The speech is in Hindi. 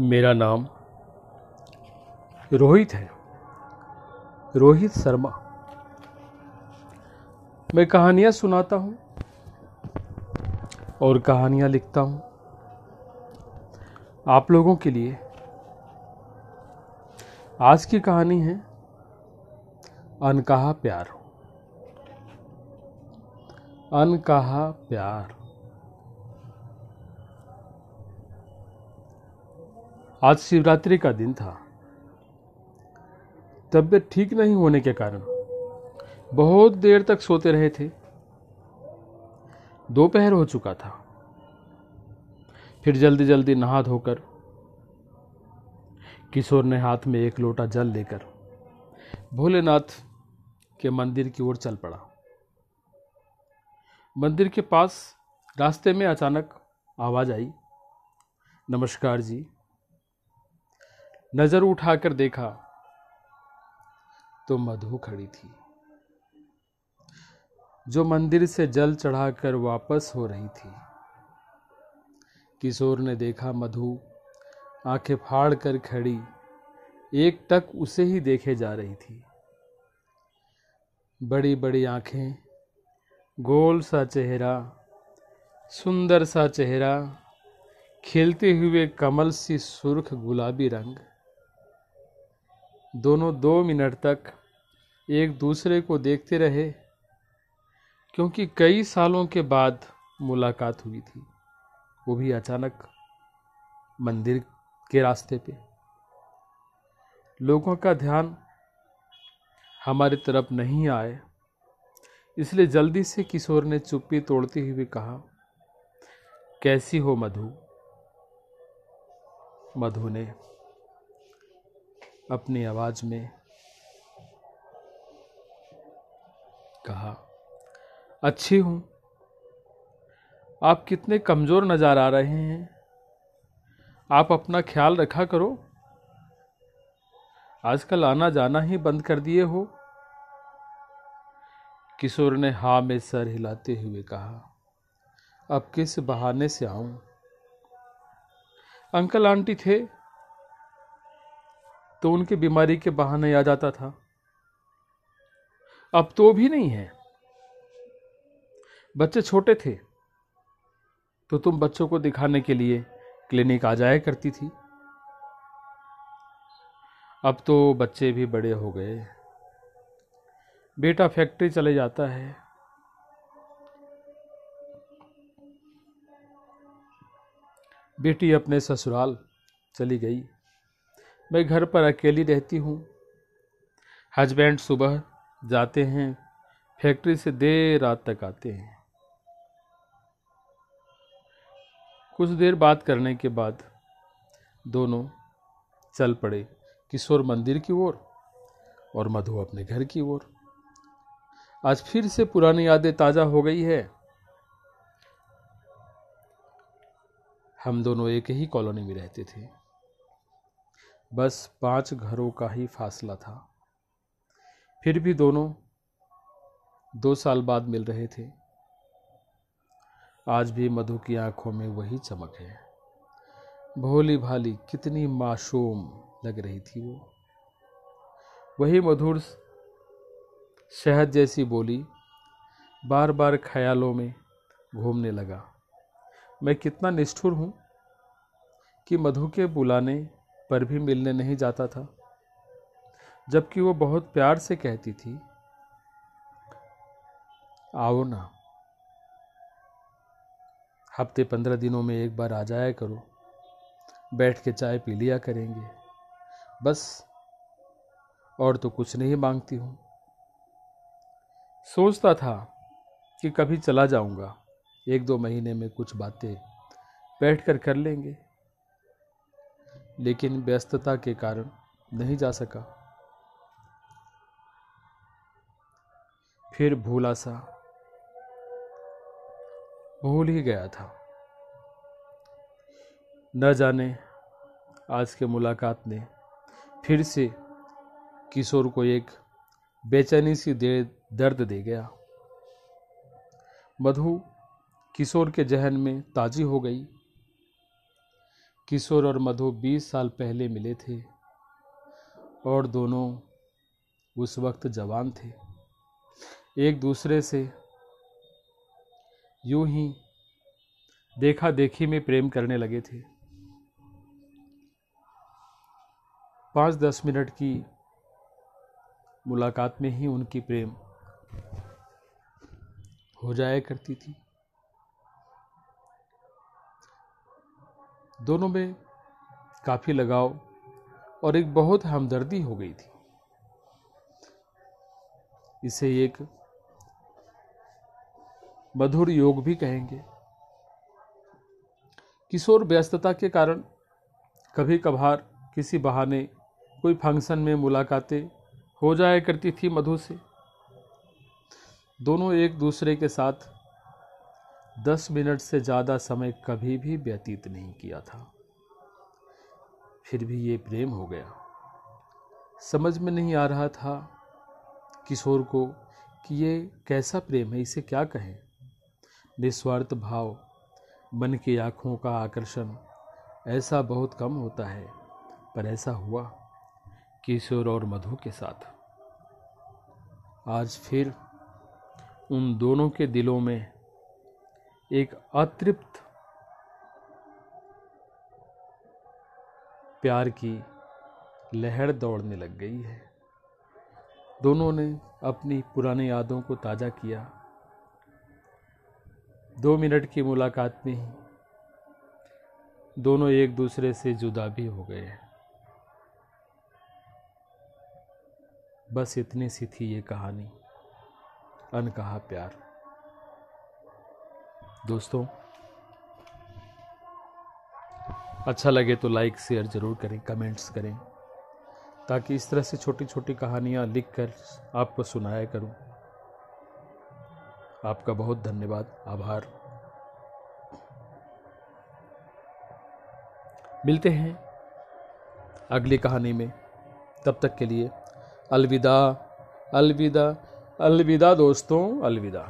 मेरा नाम रोहित है। रोहित शर्मा। मैं कहानियाँ सुनाता हूँ और कहानियाँ लिखता हूँ आप लोगों के लिए। आज की कहानी है अनकहा प्यार। अनकहा प्यार। आज शिवरात्रि का दिन था। तबीयत ठीक नहीं होने के कारण बहुत देर तक सोते रहे थे। दोपहर हो चुका था। फिर जल्दी जल्दी नहा धोकर किशोर ने हाथ में एक लोटा जल लेकर भोलेनाथ के मंदिर की ओर चल पड़ा। मंदिर के पास रास्ते में अचानक आवाज़ आई, नमस्कार जी। नज़र उठाकर देखा तो मधु खड़ी थी, जो मंदिर से जल चढ़ाकर वापस हो रही थी। किशोर ने देखा मधु आँखें फाड़ कर खड़ी, एक टक उसे ही देखे जा रही थी। बड़ी बड़ी आँखें, गोल सा चेहरा, सुंदर सा चेहरा, खिलते हुए कमल सी सुर्ख गुलाबी रंग। दोनों दो मिनट तक एक दूसरे को देखते रहे, क्योंकि कई सालों के बाद मुलाकात हुई थी। वो भी अचानक मंदिर के रास्ते पे। लोगों का ध्यान हमारी तरफ़ नहीं आए, इसलिए जल्दी से किशोर ने चुप्पी तोड़ते हुए कहा, कैसी हो मधु? मधु ने अपनी आवाज़ में कहा, अच्छी हूँ। आप कितने कमज़ोर नज़र आ रहे हैं। आप अपना ख्याल रखा करो। आजकल आना जाना ही बंद कर दिए हो। किशोर ने हा में सर हिलाते हुए कहा, अब किस बहाने से आऊँ? अंकल आंटी थे। तो उनकी बीमारी के बहाने आ जाता था। अब तो भी नहीं है। बच्चे छोटे थे तो तुम बच्चों को दिखाने के लिए क्लिनिक आ जाया करती थी। अब तो बच्चे भी बड़े हो गए। बेटा फैक्ट्री चले जाता है। बेटी अपने ससुराल चली गई। मैं घर पर अकेली रहती हूँ। हजबैंड सुबह जाते हैं फैक्ट्री से देर रात तक आते हैं। कुछ देर बात करने के बाद दोनों चल पड़े किशोर मंदिर की ओर और, मधु अपने घर की ओर। आज फिर से पुरानी यादें ताज़ा हो गई है। हम दोनों एक ही कॉलोनी में रहते थे। बस पाँच घरों का ही फासला था। फिर भी दोनों दो साल बाद मिल रहे थे। आज भी मधु की आँखों में वही चमक है। भोली भाली कितनी मासूम लग रही थी वो। वही मधुर शहद जैसी बोली बार बार ख्यालों में घूमने लगा। मैं कितना निष्ठुर हूँ कि मधु के बुलाने पर भी मिलने नहीं जाता था। जबकि वो बहुत प्यार से कहती थी, आओ ना, हफ़्ते पंद्रह दिनों में एक बार आ जाया करो, बैठ के चाय पी लिया करेंगे। बस, और तो कुछ नहीं मांगती हूँ। सोचता था कि कभी चला जाऊँगा, एक दो महीने में कुछ बातें बैठकर कर लेंगे। लेकिन व्यस्तता के कारण नहीं जा सका। फिर भूला सा भूल ही गया था। न जाने आज के मुलाकात ने फिर से किशोर को एक बेचैनी सी दे, दर्द दे गया। मधु किशोर के जहन में ताजी हो गई। किशोर और मधु 20 साल पहले मिले थे और दोनों उस वक्त जवान थे। एक दूसरे से यूँ ही देखा देखी में प्रेम करने लगे थे। पाँच दस मिनट की मुलाकात में ही उनकी प्रेम हो जाया करती थी। दोनों में काफ़ी लगाव और एक बहुत हमदर्दी हो गई थी। इसे एक मधुर योग भी कहेंगे। किशोर व्यस्तता के कारण कभी कभार किसी बहाने कोई फ़ंक्शन में मुलाकातें हो जाया करती थी मधु से। दोनों एक दूसरे के साथ दस मिनट से ज़्यादा समय कभी भी व्यतीत नहीं किया था। फिर भी ये प्रेम हो गया। समझ में नहीं आ रहा था किशोर को कि ये कैसा प्रेम है, इसे क्या कहें। निस्वार्थ भाव, मन की आँखों का आकर्षण, ऐसा बहुत कम होता है, पर ऐसा हुआ किशोर और मधु के साथ। आज फिर उन दोनों के दिलों में एक अतृप्त प्यार की लहर दौड़ने लग गई है। दोनों ने अपनी पुरानी यादों को ताज़ा किया। दो मिनट की मुलाकात में ही दोनों एक दूसरे से जुदा भी हो गए। हैं बस इतनी सी थी ये कहानी। अनकहा प्यार। दोस्तों अच्छा लगे तो लाइक शेयर ज़रूर करें कमेंट्स करें, ताकि इस तरह से छोटी छोटी कहानियाँ लिख कर आपको सुनाया करूँ। आपका बहुत धन्यवाद, आभार। मिलते हैं अगली कहानी में। तब तक के लिए अलविदा अलविदा अलविदा दोस्तों, अलविदा।